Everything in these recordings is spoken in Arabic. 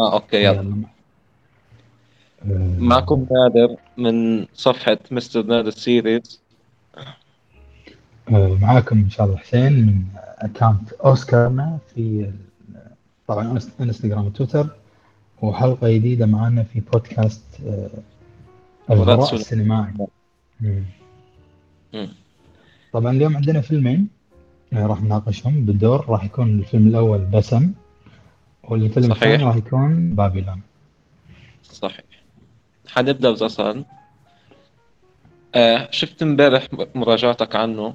آه okay يلا. يلا معكم نادر من صفحة مستر نادر Series. آه، معاكم إن شاء الله حسين من account أوسكارنا في طبعا إنستغرام وتويتر وحلقة جديدة معنا في بودكاست آه، الغراء السينمائي. مم. طبعا اليوم عندنا فيلمين آه، راح نناقشهم. بالدور راح يكون الفيلم الأول بسم. والفيلم صحيح. الثاني راح يكون بابلون. صحيح. حنبدأ بزصان آه شفت امبارح مراجعتك عنه.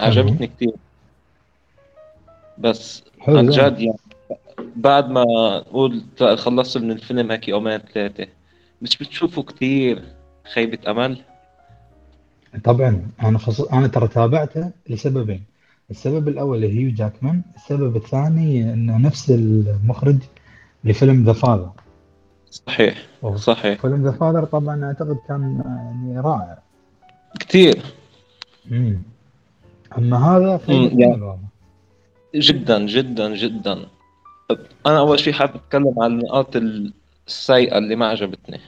عجبتني كتير. بس عن يعني. جد يعني بعد ما نقول خلصت من الفيلم هيك يومين ثلاثة مش بتشوفه كتير خيبة أمل؟ طبعا أنا خصوص أنا ترى تابعته لسببين. السبب الأول هيو جاكمان السبب الثاني انه نفس المخرج لفيلم ذا فاذر صحيح صحيح. فيلم ذا فاذر طبعا أعتقد كان يعني رائع. كتير. مم. أما هذا والله. جدا جدا جدا. أنا أول شيء حابب أتكلم عن النقاط السيئة اللي ما عجبتني.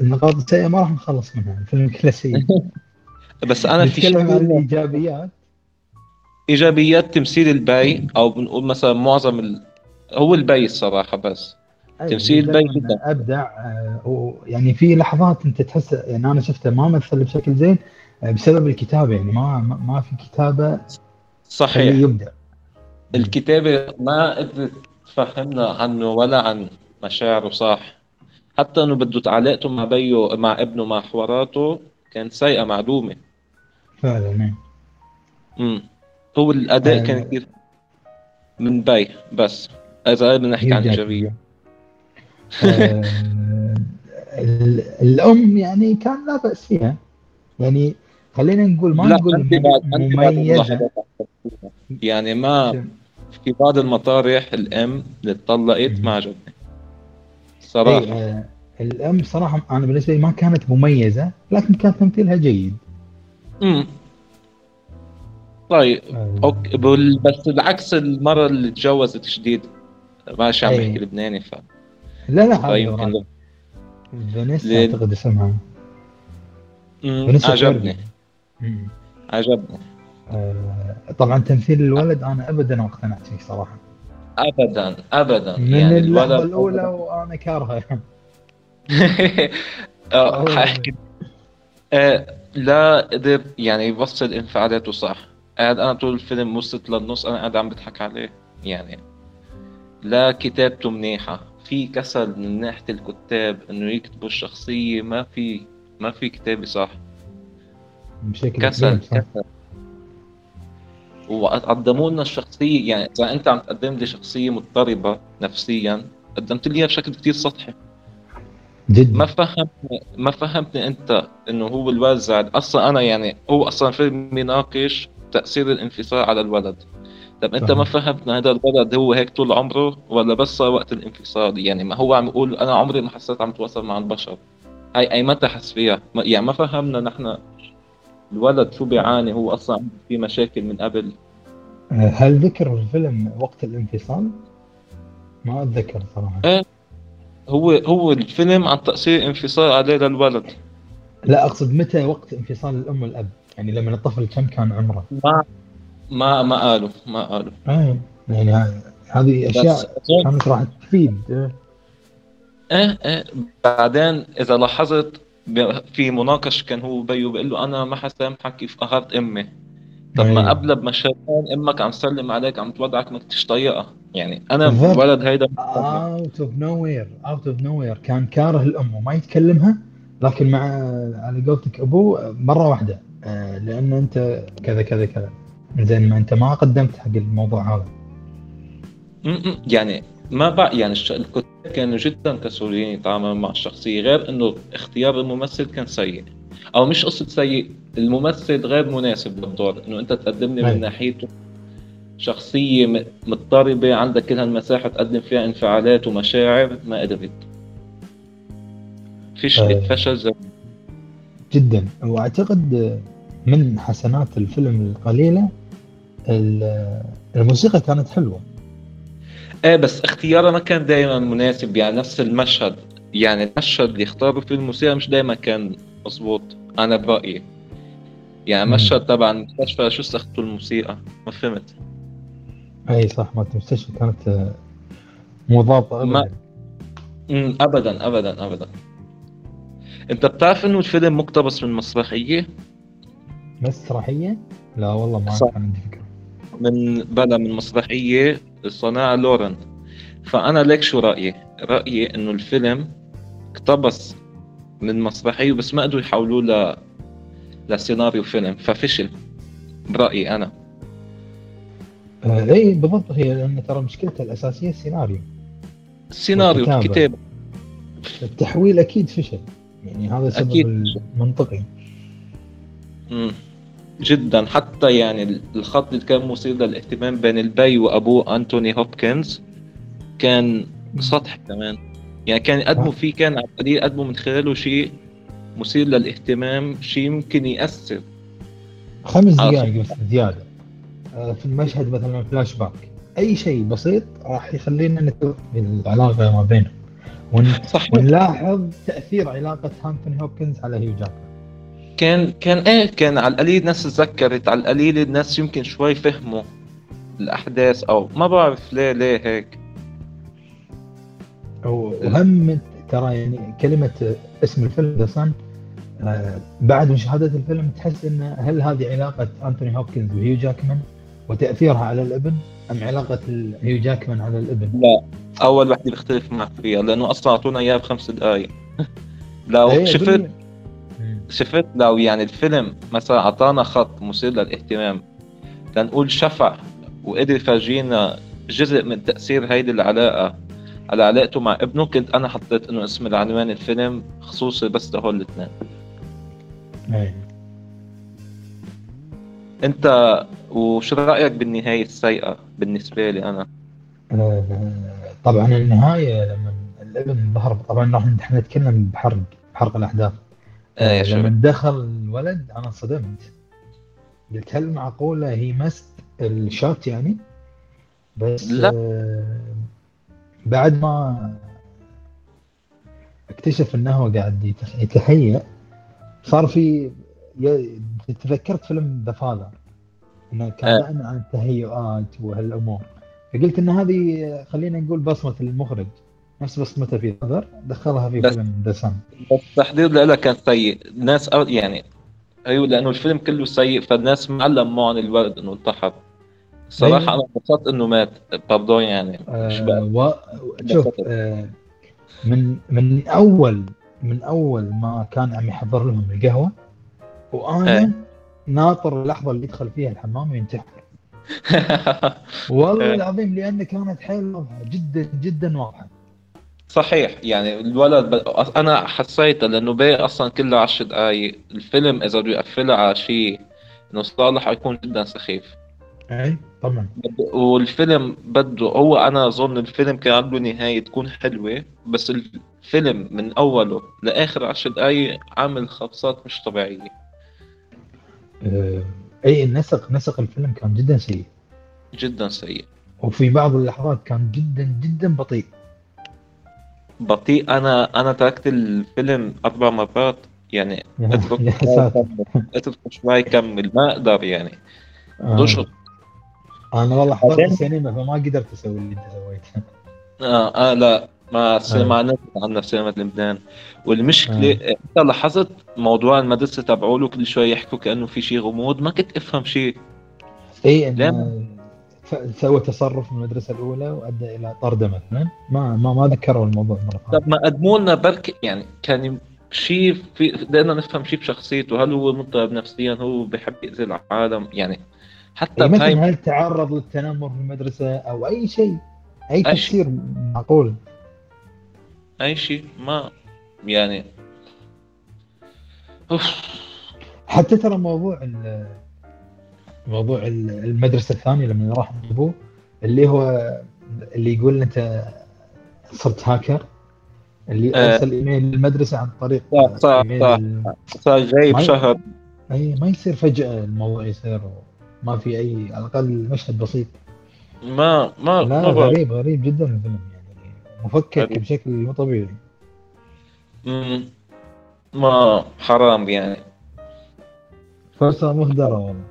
النقاط السيئة ما راح نخلص منها الفيلم كله سيء. بس أنا في شيء عن الإيجابيات. إيجابيات تمثيل البي أو بنقول مثلا معظم ال... هو البي الصراحة بس. تمثيل جداً. أبدع آه، ويعني في لحظات أنت تحس يعني أنا شفته ما مثل بشكل زين آه، بسبب الكتابة يعني ما ما في كتابة صحيح. يبدع. الكتابة ما قدرت تفهمنا عنه ولا عن مشاعره صح. حتى إنه بده علاقته مع بيه مع ابنه مع حواراته كانت سيئة معدومة. فعلا. امم هو الأداء آه. كان كثير من بي بس. إذا بدنا نحكي عن هيو إيجابية. آه، ال- الأم يعني كان لا بأس فيها. يعني خلينا نقول ما لا نقول مميزة. يعني ما في بعض المطارح الأم اللي اتطلقت ما عجبني إيه، صراحة. آه، الأم صراحة أنا بالنسبة لي ما كانت مميزة لكن كان تمثيلها جيد. امم طيب آه، أوكي بال- بس العكس المرة اللي تجوزت جديد ماشي عم أي. بحكي لبناني ف... لا لا هذا فيمكن. فانيسا؟ أعتقد اسمها مم، فانيسا عجبني. مم. عجبني آه، طبعا تمثيل الولد أنا ابدا ما اقتنعت فيه صراحة ابدا ابدا من يعني اللحظة الولد الأولى وأنا كارهه أوه. حاحكي آه، لا قدر يعني يوصل انفعالاته صح قاعد أنا طول الفيلم وصلت للنص أنا قاعد عم بضحك عليه يعني. لا كتابته منيحة في كسل من ناحية الكتاب إنه يكتبوا الشخصية ما في ما في كتابة صح. بشكل كسل. كسل. وقدموا لنا الشخصية يعني إذا أنت عم تقدم لي شخصية مضطربة نفسيا قدمت لي بشكل كتير سطحي. جدا ما فهمتني ما فهمتني أنت إنه هو الولد زعل أصلا أنا يعني هو أصلا فيلم يناقش تأثير الانفصال على الولد. طب أنت صحيح. ما فهمتنا هذا الولد هو هيك طول عمره ولا بس صار وقت الانفصال؟ يعني ما هو عم يقول أنا عمري ما حسيت عم تواصل مع البشر. هاي أي متى حس فيها؟ يعني ما فهمنا نحن الولد شو بيعاني هو أصلا عنده في مشاكل من قبل. آه، هل ذكر الفيلم وقت الانفصال؟ ما أتذكر صراحة. هو هو الفيلم عن تأثير انفصال عليه للولد. لا أقصد متى وقت انفصال الأم والأب؟ يعني لما الطفل كم كان عمره ما ما ما قالوا ما قالوا آه. يعني هذه أشياء كانت راح تفيد. إيه إيه بعدين إذا لاحظت في مناقش كان هو بيو بيقول له أنا ما حسامحك كيف قهرت أمي طب ما أيوة. قبل بمشهدين أمك عم تسلم عليك عم تودعك ما كنتش طايقها يعني أنا. الولد هيدا out of nowhere out of nowhere كان كاره الأم وما يتكلمها لكن مع على قولتك أبوه مرة واحدة آه، لأن أنت كذا كذا كذا زين ما أنت ما قدمت حق الموضوع هذا يعني ما بقى يعني الكتاب كانوا جدا كسولين يتعاملوا مع الشخصية غير إنه اختيار الممثل كان سيء أو مش قصة سيء الممثل غير مناسب للدور إنه أنت تقدم لي. من ناحيته شخصية مضطربة عندك كل هالمساحة تقدم فيها انفعالات ومشاعر ما قدرت فيش أيوة. فشل زي جدا. وأعتقد من حسنات الفيلم القليلة ال- الموسيقى كانت حلوة. إيه بس اختياره ما كان دائما مناسب. يعني نفس المشهد يعني المشهد اللي اختاره في الموسيقى مش دائما كان مظبوط أنا برأيي. يعني. مشهد تبع المستشفى شو استخدموا الموسيقى ما فهمت. أي صح مالت المستشفى كانت مو ضابطه ما- ابدا. ابدا ابدا ابدا. انت بتعرف انه الفيلم مقتبس من مسرحية؟ مسرحية؟ لا والله ما عندي فكرة. من بلا من مسرحية صناعه لورن. فأنا ليك شو رأيي؟ رأيي إنه الفيلم اقتبس من مسرحية بس ما قدروا يحولوه ل لسيناريو فيلم. ففشل. برايي أنا. آه اي بالضبط. هي لأن ترى مشكلتها الأساسية السيناريو. السيناريو والكتابة. الكتاب التحويل أكيد فشل. يعني هذا السبب أكيد. المنطقي. مم. جدا. حتى يعني الخط اللي كان مثير للاهتمام بين البي وابوه أنتوني هوبكنز كان سطح كمان. يعني كان يقدموا فيه كان على القليل يقدموا من خلاله شيء مثير للاهتمام شيء يمكن يأثر. خمس آه. دقائق بس زيادة. آه في المشهد مثلا فلاش باك أي شيء بسيط راح يخلينا نتوه بالعلاقة ما بينهم. ون... صح ونلاحظ تأثير علاقة انتوني هوبكنز على هيو جاكمان كان كان إيه كان على القليل الناس تذكرت على القليل الناس يمكن شوي فهموا الأحداث أو ما بعرف ليه ليه هيك. وهم ترى يعني كلمة اسم الفيلم ذا سان بعد مشاهده الفيلم تحس إن هل هذه علاقة انتوني هوبكنز وهيو جاكمان وتأثيرها على الابن؟ أم علاقة هيو جاكمان على الإبن؟ لا أول وحده بختلف معك فيها لأنه أصلا أعطونا اياها بخمس دقائق لو إيه، شفت. شفت لو يعني الفيلم مثلا أعطانا خط مثير للاهتمام لنقول شفع وقدر يفرجينا جزء من تأثير هيدي العلاقة على علاقته مع ابنه كنت أنا حطيت إنه اسم العنوان الفيلم خصوصي بس لهول الاثنين إيه. انت وشو رأيك بالنهاية السيئة بالنسبة لي أنا؟ آه، طبعا النهاية لما الابن ظهر طبعا راح إحنا نتكلم بحرق بحرق الأحداث. إيه يا لما دخل الولد أنا انصدمت. قلت هل معقولة هي مست الشوت يعني؟ بس لا. آه، بعد ما اكتشف إنه هو قاعد يتهيأ صار في تذكرت فيلم ذا فاذر إنه كان. دائما عن التهيؤات وهالأمور. فقلت إن هذه خلينا نقول بصمة المخرج نفس بصمته في فاذر دخلها في فيلم ذا بس التحضير لها كان سيء. الناس يعني أيوه لأنه الفيلم كله سيء فالناس معلم معهم الولد إنه انتحر. صراحة أيوة. أنا انبسطت إنه مات. باردون يعني آه و... شوف آه من من أول من أول ما كان عم يحضر لهم القهوة وأنا إيه. ناطر اللحظة اللي يدخل فيها الحمام وينتحر. والله إيه. العظيم لأن كانت حيل واضحة جدا جدا واضحة. صحيح يعني الولد ب... أنا حسيت لأنه باقي أصلا كله 10 دقائق الفيلم إذا بده يقفلها على شيء إنه صالح حيكون جدا سخيف. اي طبعا. والفيلم بده هو أنا أظن الفيلم كان عنده نهاية تكون حلوة بس الفيلم من أوله لآخر 10 دقائق عامل خبصات مش طبيعية. أي النسق نسق الفيلم كان جدا سيء. جدا سيء. وفي بعض اللحظات كان جدا جدا بطيء. بطيء. أنا أنا تركت الفيلم أربع مرات يعني اترك أترك شوي يكمل ما أقدر يعني. آه. دشط أنا والله حضرت السينما فما قدرت أسوي اللي أنت سويته. آه, آه لا. ما. سينما نزلت عنا في سينما لبنان. والمشكلة أنت لاحظت موضوع المدرسة تبعوله كل شوي يحكوا كأنه في شيء غموض؟ ما كنت أفهم شيء اي سوى تصرف من المدرسة الأولى وأدى إلى طرده مثلا ما ما ما ذكروا الموضوع مرة ثانية. طب ما قدموا لنا بركي يعني كان شيء في بدنا نفهم شيء بشخصيته. هل هو مضطرب نفسيا؟ هو بيحب يأذي العالم؟ يعني حتى اي مثلا هل تعرض للتنمر في المدرسة أو أي شيء؟ أي أي تفسير معقول. أي شيء ما يعني أوف حتى ترى موضوع موضوع ال- المدرسة الثانية لما راح ابوه اللي هو اللي يقول أنت صرت هاكر اللي آه. أرسل إيميل للمدرسه عن طريق صح، صح، صح. ال- صار جاي ما- بشهر أي ما يصير فجأة الموضوع يصير ما في أي على الأقل مشهد بسيط ما ما لا ما. غريب غريب جدا الفيلم يعني مفكك. بشكل مو طبيعي. ما حرام يعني. فرصة مهدرة والله.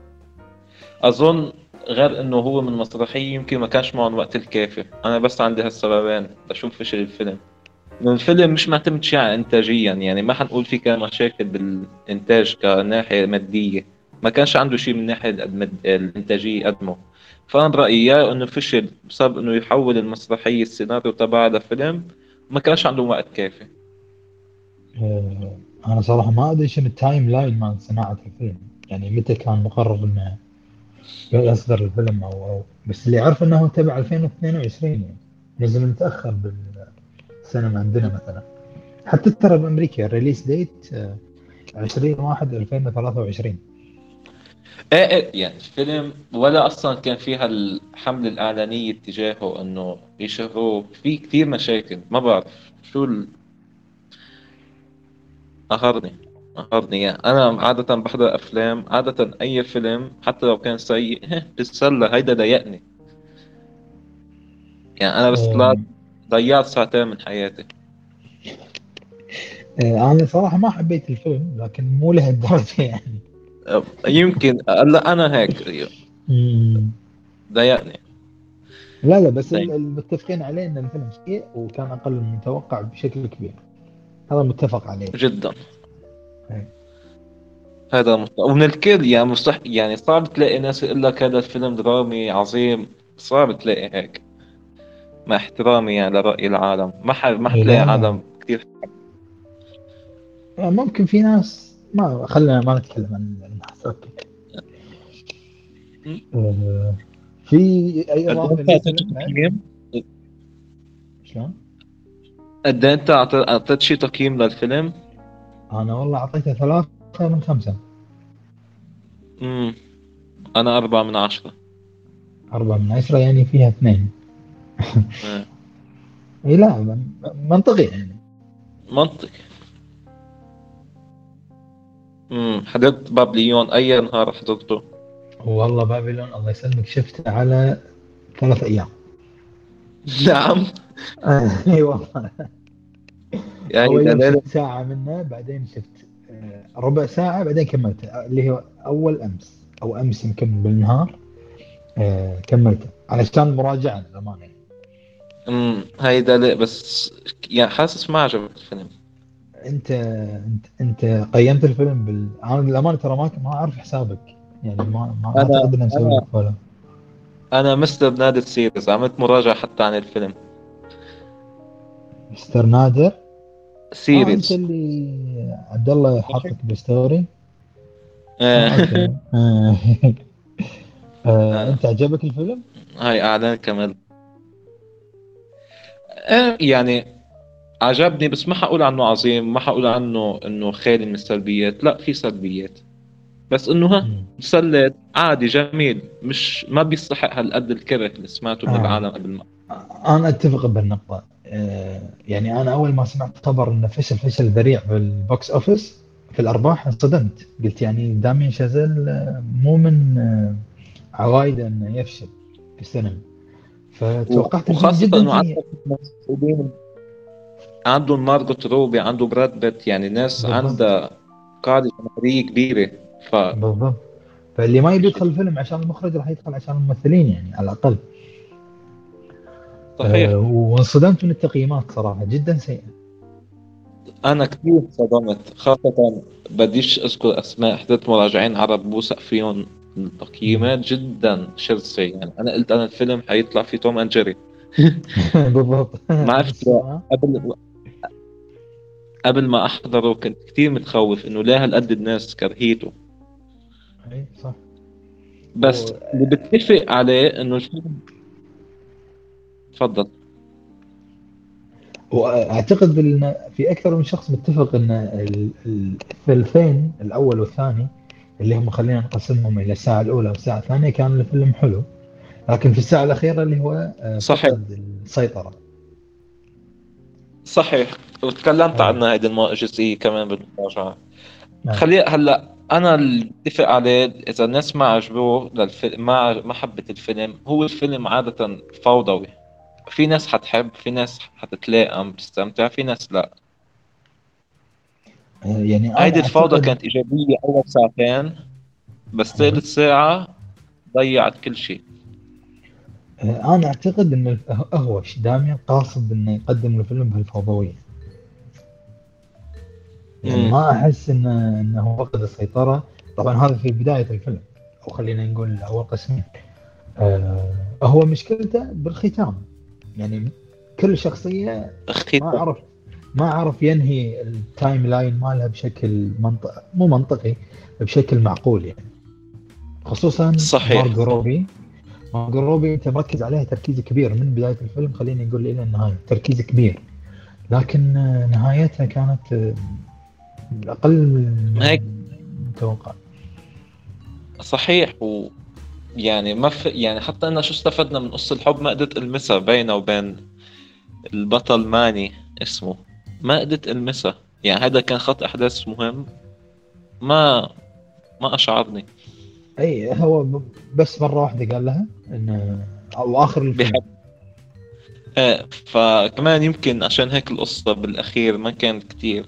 أظن غير إنه هو من مسرحية يمكن ما كانش معهم الوقت الكافي. أنا بس عندي هالسببين لشوف فشل الفيلم. إنه الفيلم مش معتمد شيء انتاجيا يعني ما حنقول في كان مشاكل بالإنتاج كناحية مادية. ما كانش عنده شيء من ناحية المد- الإنتاجية قدمه. فانا برأيي يا انه فشل بسبب إنه يحول المسرحية السيناريو تبعها لفيلم ما كانش عنده وقت كافي. آه، أنا صراحة ما أدري شنو ال timeline مال صناعة الفيلم. يعني متى كان مقرر إنه يصدر الفيلم أو أو بس اللي أعرف إنه تبع 2022 يعني. نزل متأخر بالسينما عندنا مثلا. حتى ترى بأمريكا الريليس ديت 20 1 2023 إيه إيه يعني الفيلم ولا أصلا كان فيها الحملة الإعلانية تجاهه إنه يشهروه في كتير مشاكل. ما بعرف شو ال... قهرني قهرني يعني أنا عادة بحضر أفلام عادة أي فيلم حتى لو كان سيء بتسلى هيدا ضايقني. يعني أنا بس طلعت ضيعت ساعتين من حياتي. آه، أنا صراحة ما حبيت الفيلم لكن مو لهالدرجة يعني. يمكن لا أنا هيك. ضايقني. لا لا بس طيب. المتفقين عليه إن الفيلم سيء وكان أقل من المتوقع بشكل كبير. هذا متفق عليه. جدا. إيه. هذا مست... ومن الكل يعني مستح... يعني صعب تلاقي ناس يقول لك هذا الفيلم درامي عظيم. صعب تلاقي هيك. مع احترامي يعني لرأي العالم. ما ح... ما إيه، حتلاقي لا. عالم كثير يعني ممكن في ناس ما خلينا ما نتكلم عن الناس okay. آه، في أي اضافه قد أنت اعطيت للفيلم بعد؟ تقييم شلون؟ قد أنت أعطيت شي تقييم للفيلم؟ أنا والله أعطيته ثلاثة من خمسة. امم أنا أربعة من عشرة. أربعة من عشرة يعني فيها اثنين. إيه. إي لا من- منطقي يعني. منطقي. امم حضرت بابليون أي نهار حضرته والله بابلون الله يسلمك شفته على ثلاث أيام. نعم. اي والله يعني شفت ساعة منه بعدين شفت آه، ربع ساعة بعدين كملته اللي هو أول أمس أو أمس يمكن بالنهار آه، كملته. علشان مراجعة للامانة يعني. امم هاي دلالة بس يعني حاسس ما عجبك الفيلم. انت انت انت قيمت الفيلم بال أنا للأمانة ترى ما ما أعرف حسابك. يعني ما ما أعتقد مسوي لك follow أنا مستر نادر Series. عملت مراجعة حتى عن الفيلم. مستر نادر؟ آه أنت Series اللي عبد الله حاطك بال story آه،. أنت عجبك الفيلم؟ هاي أعلان كمان آه، يعني عجبني بس ما حقول عنه عظيم ما حقول عنه إنه خالي من السلبيات لا في سلبيات. بس إنه ها. مسلي عادي جميل مش ما بيستحق هالقد الكره اللي سمعته من آه. العالم قبل ما. أنا أتفق بهالنقطه آه، يعني أنا أول ما سمعت خبر إنه فشل فشل ذريع في ال box office في الأرباح انصدمت. قلت يعني داميان شازيل آه، مو من آه، عوايده إنه يفشل في السينما. فتوقعت جدا إنه عندهم مارغوت روبي عنده براد بيت يعني ناس. عندها قاعدة جماهيرية كبيرة ف بالضبط. فاللي ما يبي يدخل الفيلم عشان المخرج راح يدخل عشان الممثلين يعني على الأقل. صحيح. آه، وانصدمت من التقييمات صراحة جدا سيئة. أنا كثير صدمت خاصة بديش أذكر أسماء حضرت مراجعين عرب بوثق فيهم التقييمات جدا شرسة يعني أنا قلت أنا الفيلم حيطلع فيه توم أند جيري. بالضبط. ما عرفت. قبل قبل ما أحضره كنت كثير متخوف إنه لا هالقد الناس كرهيته. اي صح. بس و- اللي بتفق عليه إنه الفيلم تفضل. وأعتقد ان في أكثر من شخص متفق إن ال- ال- الثلثين الأول والثاني اللي هم خلينا نقسمهم إلى الساعة الأولى والساعة الثانية كان الفيلم حلو. لكن في الساعة الأخيرة اللي هو آه، صحيح. السيطرة. صحيح. وتكلمت آه. عنها هيدي الجزئية كمان بالمراجعة نعم. خلي هلأ أنا اللي اتفق عليه إذا الناس ما عجبوه للفيلم ما ما حبت الفيلم هو الفيلم عادة فوضوي. في ناس حتحب في ناس حتتلائم تستمتع في ناس لأ. آه، يعني هيدي الفوضى أعتقد- كانت إيجابية أول ساعتين بس ثالث ساعة ضيعت كل شيء. آه، أنا أعتقد ان الف- هو داميان قاصد إنه يقدم الفيلم بهالفوضوية. يعني. ما أحس انه انه فقد السيطرة. طبعا هذا في بداية الفيلم أو خلينا نقول أول قسمين. آه هو مشكلته بالختام. يعني كل شخصية ما عرف ما عرف ينهي ال timeline مالها بشكل منطق مو منطقي بشكل معقول يعني. خصوصا صحيح. مارجو روبي. مارجو روبي أنت مركز عليها تركيز كبير من بداية الفيلم خلينا نقول إلى النهاية تركيز كبير. لكن آه، نهايتها كانت آه، أقل من هيك. متوقع صحيح و يعني ما في يعني حتى أنا شو استفدنا من قصة الحب ما قدرت ألمسها بينه وبين البطل ماني اسمه. ما قدرت ألمسها. يعني هذا كان خط أحداث مهم. ما ما أشعرني. أي هو بس مرة واحدة قال لها إنه أو آخر الفيلم. بحب. إيه فكمان يمكن عشان هيك القصة بالأخير ما كانت كتير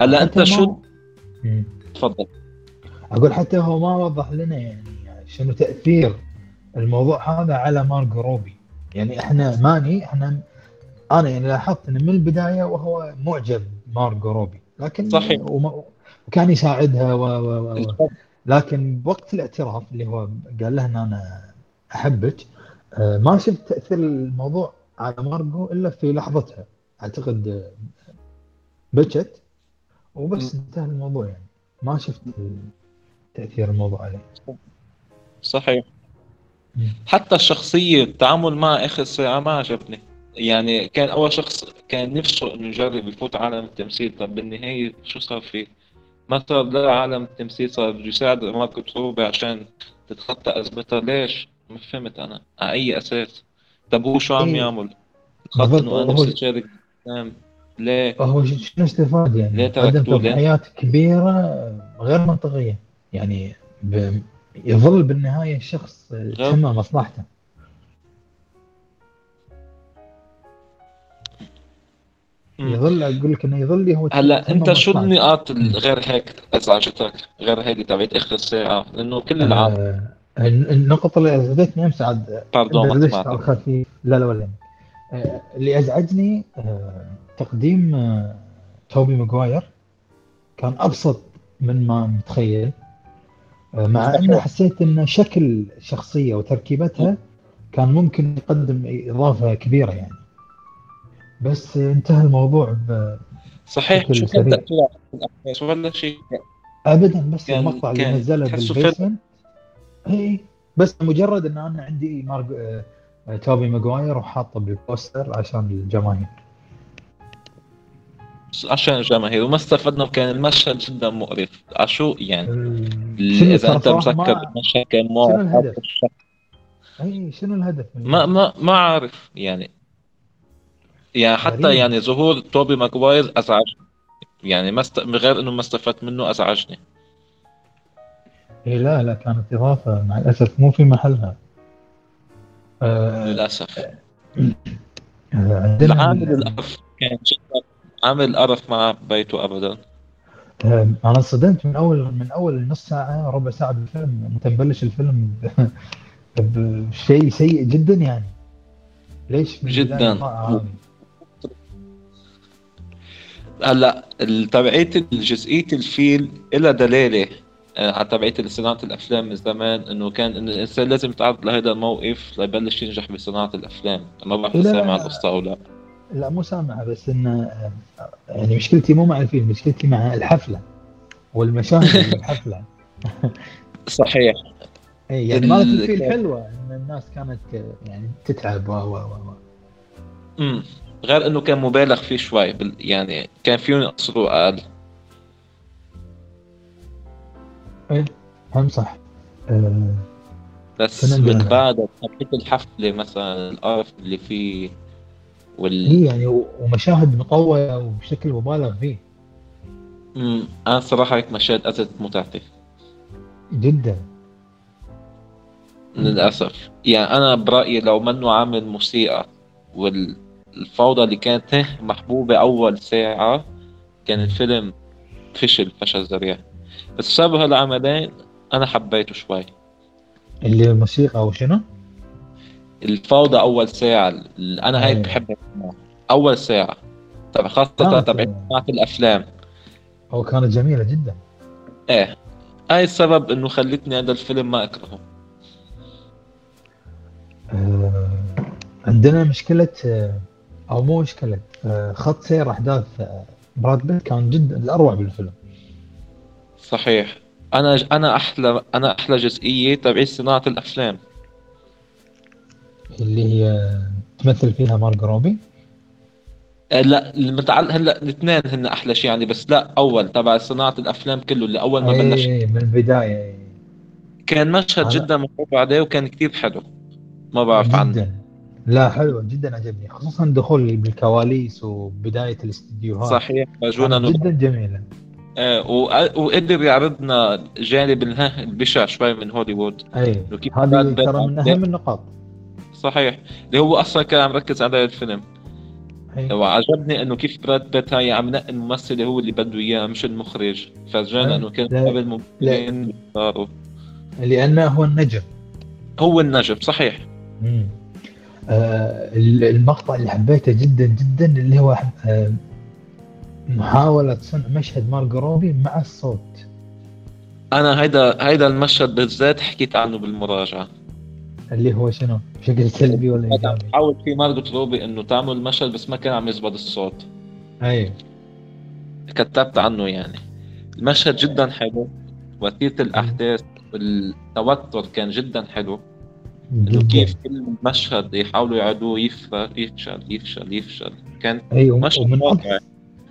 هلا انت ما- شو. تفضل. أقول حتى هو ما وضح لنا يعني, يعني شنو تأثير الموضوع هذا على مارجو روبي. يعني إحنا ماني إحنا أنا يعني لاحظت إنه من البداية وهو معجب مارجو روبي. لكن صحيح. وما وكان يساعدها و و و لكن بوقت الاعتراف اللي هو قال لها إن أنا أحبك آه، ما شفت تأثير الموضوع على مارجو إلا في لحظتها. أعتقد آه، بكت وبس انتهى الموضوع يعني ما شفت تأثير الموضوع عليه صحيح. حتى الشخصية التعامل معه آخر ساعة ما عجبني يعني كان أول شخص كان نفسه إنه يجرب يفوت عالم التمثيل طب بالنهاية شو صار فيه؟ ما صار لا عالم التمثيل صار بده يساعد ماركو بصعوبة عشان تتخطى أزمتها ليش؟ ما فهمت أنا على أي أساس؟ طب هو شو عم إيه. يعمل؟ أنا هو- نفسي أشارك بالأفلام. ليه؟ هو شنو استفاد يعني؟ ليه تركتوه؟ تضحيات كبيرة غير منطقية يعني ب... يظل بالنهاية الشخص تهم مصلحته. يظل أقول لك إنه يظل هو هلا أنت شو. النقاط غير هيك أزعجتك؟ غير هيدي تبعت آخر ساعة؟ لأنه كل العالم آه الن- النقطة اللي ازعجتني أمس عاد باردون ما لا لا ولا اللي أزعجني آه تقديم آه توبي ماجواير كان أبسط من ما متخيل آه مع. إنه حسيت إن شكل الشخصية وتركيبتها كان ممكن يقدم إضافة كبيرة يعني. بس آه، انتهى الموضوع ب... صحيح بشكل شو كان سريع. تأثير على الأحداث ولا شيء؟ ابدا بس كان- المقطع اللي نزله بال basement. اي بس مجرد إن أنا عندي مارج... توبي ماجواير وحاطه بال poster عشان الجماهير. عشان الجماهير. وما استفدنا وكان المشهد جدا مقرف. عشو يعني؟ ال- أنت صراحة مذكر ما المشهد كان الهدف؟ اي شنو الهدف ما ما ما عارف يعني. يعني حتى غريب. يعني ظهور توبي ماجواير أزعجني يعني ما است... غير إنه ما استفدت منه أزعجني. إيه لا لا كانت إضافة مع الأسف. مو في محلها. آه، عندنا العامل ال- القرف كان جدا. عامل قرف مع بيته أبدا. آه، أنا انصدمت من اول من أول نص ساعة ربع ساعة بالفيلم. متى نبلش الفيلم بشيء سيء جدا يعني. ليش؟ جداً. هلا تبعية جزئية الفيل إلها دلالة آه، على تبعية صناعة الأفلام من زمان إنه كان إنه الإنسان لازم يتعرض لهذا الموقف ليبلش ينجح بصناعة الأفلام. ما بعرف لا، لا. سامع القصة أو لا. لا مو سامعة بس انه آه، يعني مشكلتي مو مع الفيلم مشكلتي مع الحفلة والمشاهد اللي بالحفلة. صحيح. اي يعني ال- مالت الفيل حلوة إن الناس كانت آه، يعني تتعب و و و و. امم غير إنه كان مبالغ فيه شوي بال- يعني كان فيهم يقصروا أقل هم صح. آه، بس بعد حبيت الحفلة مثلا القرف اللي فيه وال هي يعني ومشاهد مطولة وبشكل مبالغ فيه. امم أنا صراحة هيك مشاهد اتت متعتي. جدا. للأسف. يعني أنا برأيي لو منه عامل موسيقى والفوضى اللي كانت محبوبة أول ساعة كان الفيلم فشل فشل ذريع. بس بسبب هالعملين أنا حبيته شوي. اللي الموسيقى أو شنو؟ الفوضى أول ساعة أنا هيك أيوة. بحب. أول ساعة. طبعا خاصة آه، تبع ف- صناعه الأفلام. هو كانت جميلة جدا. إيه. هاي السبب إنه خلتني هذا الفيلم ما أكرهه. آه، عندنا مشكلة آه، أو مو مشكلة آه، خط سير أحداث آه، براد بيت كان جدا الأروع بالفيلم. صحيح. أنا أنا أحلى أنا أحلى جزئية تبعت صناعة الأفلام. اللي هي تمثل فيها مارجو روبي؟ آه، لا المتعلق هلأ الاثنين هن أحلى شيء يعني بس لا أول تبع صناعة الأفلام كله اللي أول ما بلش. اي من البداية إي. كان مشهد أنا- جدا متعوب عليه وكان كثير حلو. ما بعرف عنه. جدا. لا حلو جدا عجبني خصوصا دخول بالكواليس وبداية الاستديوهات. صحيح جدا جميلة. وقدر يعرضنا جانب البشع شوي من هوليوود. أي هذه ترى من أهم النقاط. صحيح. اللي هو أصلا كان عم ركز على الفيلم. وعجبني إنه كيف براد بيت هاي عم نقي الممثل هو اللي بده إياه مش المخرج. فرجانا. إنه كان. قبل ممثلين صاروا. لأنه هو النجم. هو النجم صحيح. آه المقطع اللي حبيته جدا جدا اللي هو آه محاولة صنع مشهد مارجو روبي مع الصوت. أنا هيدا هيدا المشهد بالذات حكيت عنه بالمراجعة. اللي هو شنو؟ بشكل سلبي ولا هذا عم إيجابي؟ تحاول في مارجوت روبي إنه تعمل المشهد بس ما كان عم يزبط الصوت. اي كتبت عنه يعني. المشهد جدا حلو. وتيرة الأحداث والتوتر كان جدا حلو. إنه كيف كل مشهد يحاولوا يعيدوه يفشل يفشل يفشل يفشل. كان اي وم- مشهد ومن واقعي.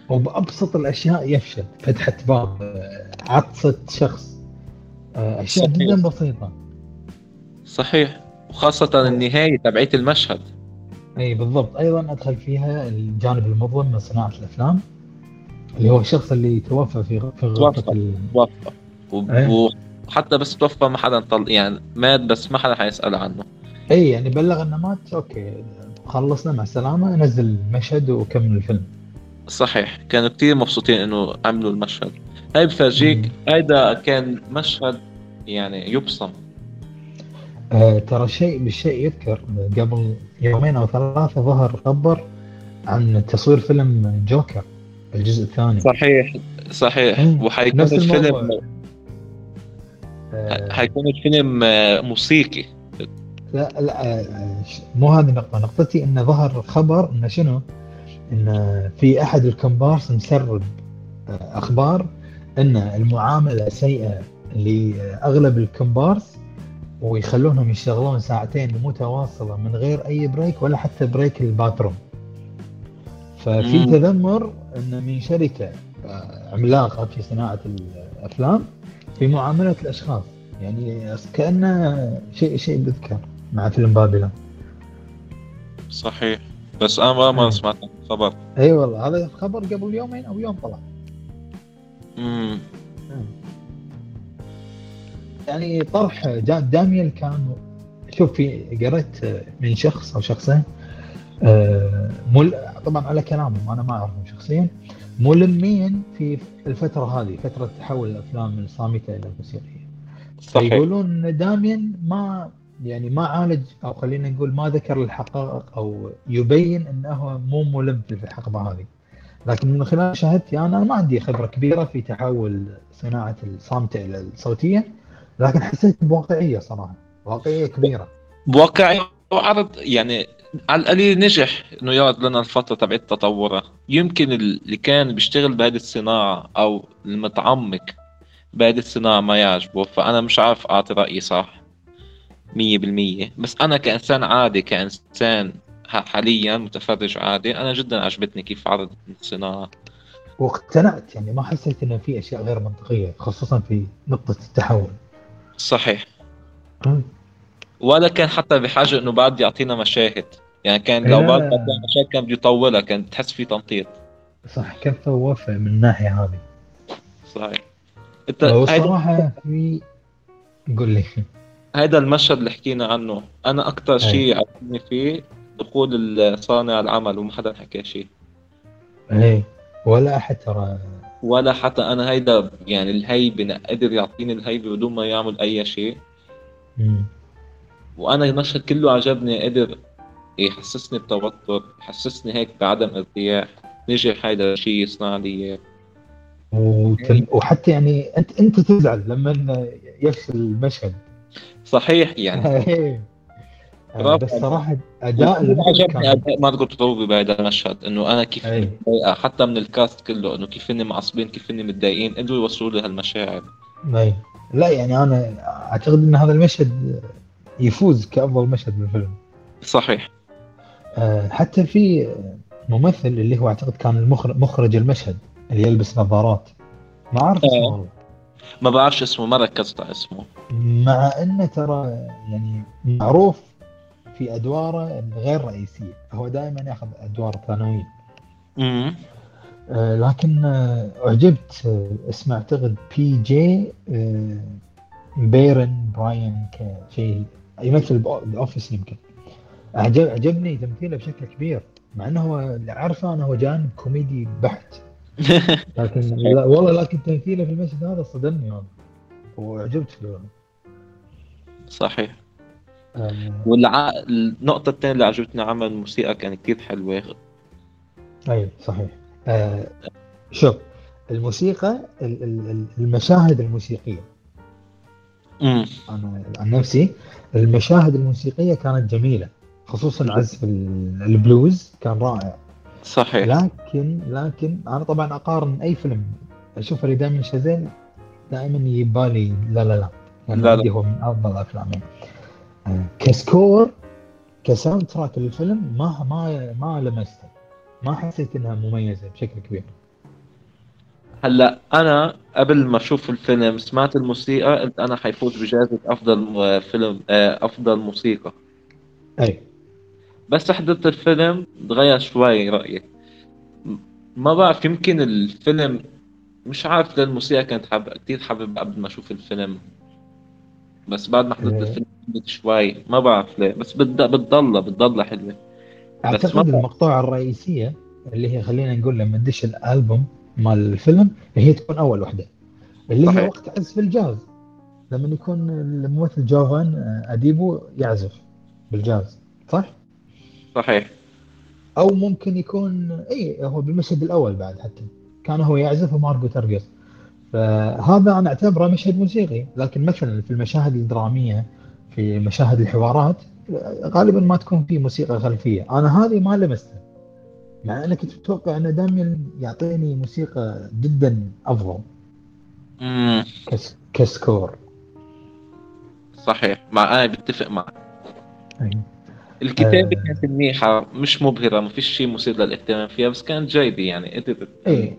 أبسط وبأبسط الأشياء يفشل. فتحة باب آه، عطسة شخص آه، أشياء صحيح. جدا بسيطة. صحيح. وخاصة النهاية تبعية المشهد. إي بالضبط. أيضا أدخل فيها الجانب المظلم من صناعة الأفلام اللي هو الشخص اللي توفى في في توفى. توفى. و- إيه. وحتى بس توفى ما حدا طل يعني مات بس ما حدا حيسأل عنه. إي يعني بلغ إنه مات. okay. خلصنا مع السلامة نزل المشهد وكمل الفيلم. صحيح. كانوا كتير مبسوطين إنه عملوا المشهد. هاي بفرجيك هيدا كان مشهد يعني يبصم. آه ترى شيء بالشيء يذكر. قبل يومين أو ثلاثة ظهر خبر عن تصوير فيلم جوكر الجزء الثاني. صحيح. صحيح. وحيكون نفس الفيلم الموضوع. آه حيكون الفيلم آه، موسيقي. لا لا آه، ش- مو هذه النقطة، نقطتي انه ظهر خبر انه شنو؟ انه في أحد الكومبارس مسرب آه، أخبار إن المعاملة سيئة لأغلب الكومبارس ويخلونهم يشتغلون ساعتين متواصلة من غير أي break ولا حتى break ال bathroom. ففي. تذمر إن من شركة آه، عملاقة في صناعة الأفلام في معاملة الأشخاص يعني كأنه شيء شيء بذكر مع فيلم بابلون صحيح بس أنا ما ما. سمعت الخبر. اي والله هذا خبر قبل يومين أو يوم طلع. امم يعني طرح دانيال كان شوف في قريت من شخص أو شخصين آه، مل طبعا على كلامهم أنا ما أعرفهم شخصيا. ملمين في الفترة هذه فترة تحول الأفلام من صامته إلى موسيقيه صحيح. فيقولون إن داميان ما يعني ما عالج أو خلينا نقول ما ذكر الحقائق أو يبين انه مو ملم في الحقبة هذه. لكن من خلال شهادتي أنا ما عندي خبرة كبيرة في تحول صناعة الصامتة إلى الصوتية لكن حسيت بواقعية صراحة واقعية كبيرة. بواقعي وعرض يعني على القليل نجح إنه يعرض لنا الفترة تبعت تطورها. يمكن اللي كان بيشتغل بهذه الصناعة أو المتعمق بهذه الصناعة ما يعجبه فأنا مش عارف أعطي رأيي صح. مية بالمية. بس أنا كإنسان عادي كإنسان حاليا متفرج عادي أنا جدا عجبتني كيف عرض الصناعة. واقتنعت يعني ما حسيت إنه في أشياء غير منطقية خصوصا في نقطة التحول. صحيح. ولا كان حتى بحاجة إنه بعد يعطينا مشاهد. يعني كان لو. بعد ما كان مشاهد كان بده يطولها كان تحس في تمطيط. صح كفى ووفى من الناحية هذه. صحيح. أنت الصراحه في قول لي. هيدا المشهد اللي حكينا عنه. أنا أكثر شيء عجبني فيه دخول الصانع العمل وما حدا حكى شيء. إيه ولا أحد ترى. ولا حتى أنا هيدا يعني الهيبة قدر يعطيني الهيبة بدون ما يعمل أي شيء. مم. وأنا المشهد كله عجبني قدر يحسسني بتوتر يحسسني هيك بعدم ارتياح. نجح هيدا الشيء يصنع لي. وتل... وحتى يعني انت أنت تزعل لما يفشل المشهد. صحيح يعني. برافو بس صراحة أداء عجبني اداء مارجوت روبي بهذا المشهد إنه أنا كيف حتى من الكاست كله إنه كيف إني معصبين كيف إني متضايقين قدروا يوصلوا لي هالمشاعر. أي. لا يعني أنا أعتقد إن هذا المشهد يفوز كأفضل مشهد بالفيلم صحيح. آه، حتى في ممثل اللي هو أعتقد كان المخرج مخرج المشهد اللي يلبس نظارات. ما أعرف اسمه آه. والله. ما بعرفش اسمه ما ركزت على اسمه. مع إنه ترى يعني معروف في أدواره الغير رئيسية هو دائما يأخذ أدوار ثانوية. امم آه، لكن آه، أعجبت آه، اسمه أعتقد بي جي بيرن براين ك- شيء يمثل ب Office يمكن. أعجب عجبني تمثيله بشكل كبير مع إنه هو اللي عارفه أنا هو جانب كوميدي بحت. لكن لا والله لكن تمثيله في المشهد هذا صدمني والله. وعجبت فيه صحيح. آه، والع... النقطة الثانية اللي عجبتني عمل الموسيقى كان كتير حلوة. أي صحيح. آه شوف الموسيقى ال- ال- ال- المشاهد الموسيقية. امم أنا عن نفسي المشاهد الموسيقية كانت جميلة خصوصا عزف ال- البلوز كان رائع. صحيح. لكن لكن أنا طبعا أقارن أي فيلم اشوفه لدائما شازيل دائما يبالي لا لا لا. يعني لا لا. هو من أفضل افلامي آه، ك score ك soundtrack للفيلم ما ما ما لمسته. ما حسيت إنها مميزة بشكل كبير. هلأ أنا قبل ما أشوف الفيلم سمعت الموسيقى قلت أنا حيفوز بجائزة أفضل م- فيلم آه، أفضل موسيقى. أي. بس حضرت الفيلم تغير شوي رأيي ما بعرف يمكن الفيلم مش عارف ليه الموسيقى كانت حاب كتير حابب قبل ما أشوف الفيلم. بس بعد ما حضرت إيه. الفيلم شوي. ما بعرف ليه بس بتض- بتضلها بتضلها حلوة. أعتقد المقطوعة الرئيسية اللي هي خلينا نقول لما ندش الألبوم مال الفيلم هي تكون أول وحدة. اللي صحيح. هي وقت عزف الجاز. لما يكون الممثل جوفان آه، أديبو يعزف بالجاز صح؟ صحيح. أو ممكن يكون إي هو بالمشهد الأول بعد حتى. كان هو يعزف ومارجو ترقص. فهذا أنا أعتبره مشهد موسيقي. لكن مثلا في المشاهد الدرامية في مشاهد الحوارات غالبا ما تكون في موسيقى خلفية. أنا هذه ما لمستها مع اني كنت متوقع أن داميان يعطيني موسيقى جدا أفضل. امم كس كسكور. صحيح. مع أنا بتفق معك. أي. الكتابة آه. كانت منيحة مش مبهرة ما فيش شيء مثير للاهتمام فيها بس كانت جيدة يعني قدرت إيه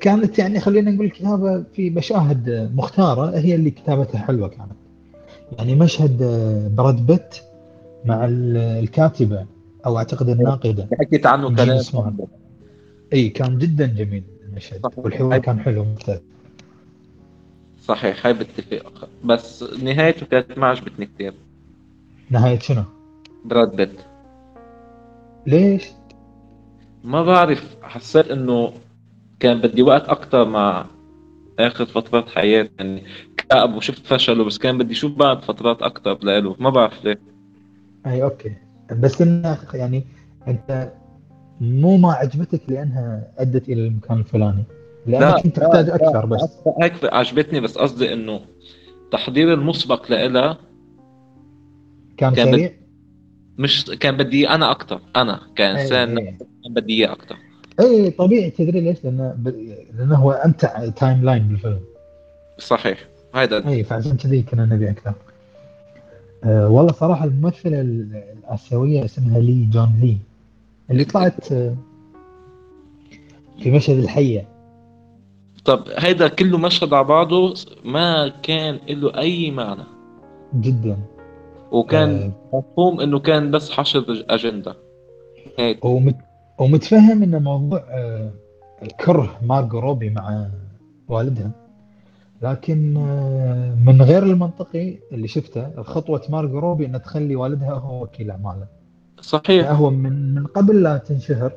كانت يعني خلينا نقول الكتابة في مشاهد مختارة هي اللي كتابتها حلوة كانت يعني مشهد براد بيت مع ال- الكاتبة أو أعتقد الناقدة حكيت عنه كلام. اي كان جدا جميل المشهد صح. والحوار كان حلو ممتاز صحيح هاي بتفق بس نهايته كانت ما عجبتني كثير نهاية شنو؟ براد بيت. ليش؟ ما بعرف حسيت إنه كان بدي وقت أكثر مع آخر فترات حياتي. يعني كأب وشفت فشله بس كان بدي أشوف بعد فترات أكثر له ما بعرف ليه. أي أوكي. بس انه يعني أنت مو ما عجبتك لأنها أدت إلى المكان الفلاني؟ لأنك كنت تحتاج أكثر بس. هيك عجبتني بس قصدي إنه تحضير المسبق لإلها كان كان سريع؟ مش كان بدي أنا أكثر أنا كإنسان أي- أي. كان بدي إياه أكثر اي طبيعي تدري ليش؟ لأنه ب... لأنه هو امتع timeline بالفيلم صحيح هيدا اي فعشان كذي كنا نبي أكثر. أه والله صراحة الممثلة ال- الآسيوية اسمها لي جون لي اللي طلعت آه، في مشهد الحية طب هيدا كله مشهد على بعضه ما كان له أي معنى جدا وكان مفهوم إنه كان بس حشد أجندة. هيك. ومت... ومتفهم إن موضوع آه، الكره مارجو روبي مع والدها لكن آه، من غير المنطقي اللي شفته خطوة مارجو روبي إنها تخلي والدها هو وكيل اعمالها صحيح. هو من من قبل لا تنشهر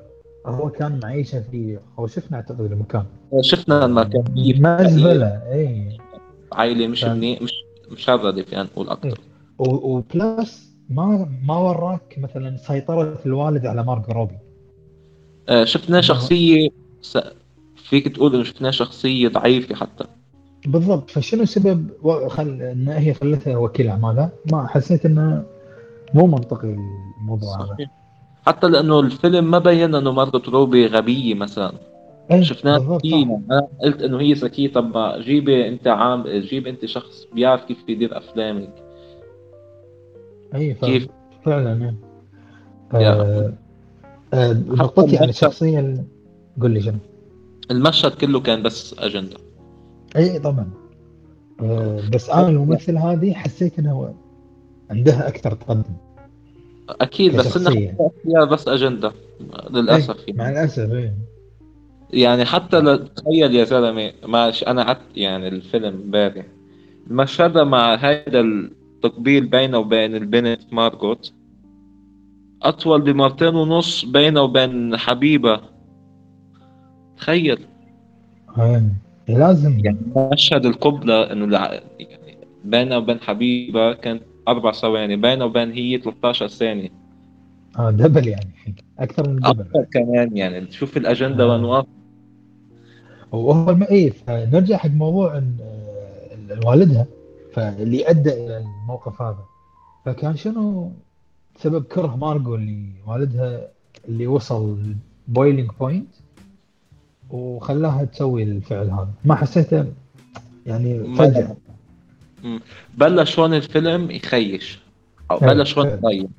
هو كان معيشة في هو شفنا أعتقد المكان. شفنا المكان. مزبلة اي عائلة مش كان- مني مش مشردة فينا نقول إيه. أكثر. و- وبلس ما ما وراك مثلا سيطرة الوالد على مارجو روبي. آه، شفناه شخصية س... فيك تقول إنه شفناه شخصية ضعيفة حتى. بالضبط. فشنو سبب و- خل إن هي خلتها وكيل اعمالها ما حسيت إنه مو منطقي الموضوع هذا. حتى لأنه الفيلم ما بين إنه مارغوت روبي غبية مثلا. إيه، شفناها. أنا قلت إنه هي ذكيه طب ما جيبي أنت عام جيب أنت شخص بيعرف كيف يدير افلامك اي كيف؟ فعلا. آه آه نقطتي الشخصيه ال- قول لي شنو؟ المشهد كله كان بس أجندة. اي طبعا. آه بس أنا الممثل هذه حسيت انه عندها أكثر تقدم. أكيد بس كشخصية. انه فيها بس أجندة. للأسف إيه، يعني. مع الأسف إيه. يعني حتى تخيل يا زلمة ماشي أنا عدت يعني الفيلم امبارح المشهد مع هذا التقبيل بينه وبين البنت مارغوت. أطول بمرتين ونص بينه وبين حبيبة. تخيل. لازم. يعني مشهد القبلة الع- يعني بينه وبين حبيبة كانت أربع ثواني بينه وبين هي 13 ثانية. آه دبل يعني. أكثر من دبل. أكثر كمان يعني. تشوف الأجندة آه. وين واقف. وهو. إيه فنرجع حق موضوع ال- والدها. فاللي أدى إلى الموقف هذا. فكان شنو سبب كره مارجو اللي والدها اللي وصل boiling point وخلاها تسوي الفعل هذا. ما حسيته يعني فجأة. بلش هون الفيلم يخيش. أو بلش هون. يطيب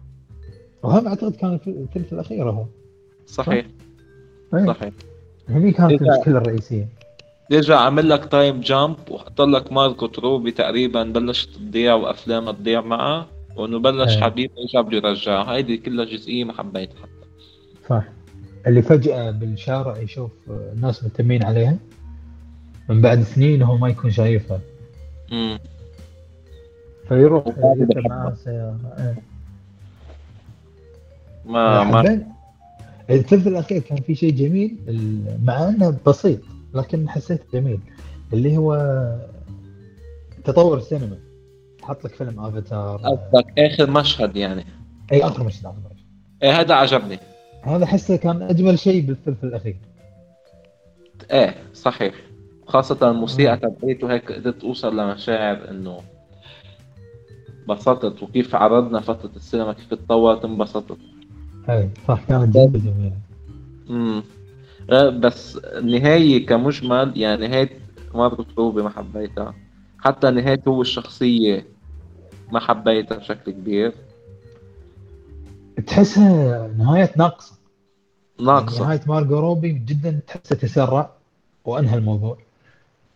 وهم أعتقد كان الثلث الأخير هو. صحيح. إيه. صحيح. هني كانت إذا- المشكلة يرجع عمل لك time jump وحط لك مارغو روبي تقريبا بلشت تضيع وافلامها تضيع معه وإنه بلش إيه. حبيب يرجع بده يرجعها هيدي كلها جزئية ما حبيتها حتى. صح. اللي فجأة بالشارع يشوف الناس مهتمين عليها من بعد سنين هو ما يكون شايفها. امم فيروح. معاه سيارة. إيه. ما ما الثلث الأخير كان في شيء جميل. مع إنه بسيط. لكن حسيت جميل. اللي هو تطور السينما. حط لك فيلم أفاتار. قصدك آخر مشهد يعني. اي آخر مشهد آخر مشهد. إيه هذا عجبني. هذا حسه كان أجمل شيء بالثلث الأخير. إيه صحيح. خاصة الموسيقى. تبعيته هيك قدرت أوصل لمشاعر إنه انبسطت وكيف عرضنا فترة السينما كيف تطورت انبسطت. اي صح كانت جدا جميله امم بس النهاية كمجمل يعني نهاية ماركو روبي ما حبيتها حتى نهاية هو الشخصية ما حبيتها بشكل كبير. تحسها نهاية ناقصة. ناقصة. نهاية مارجو روبي جدا تحسه تسرع وأنهى الموضوع.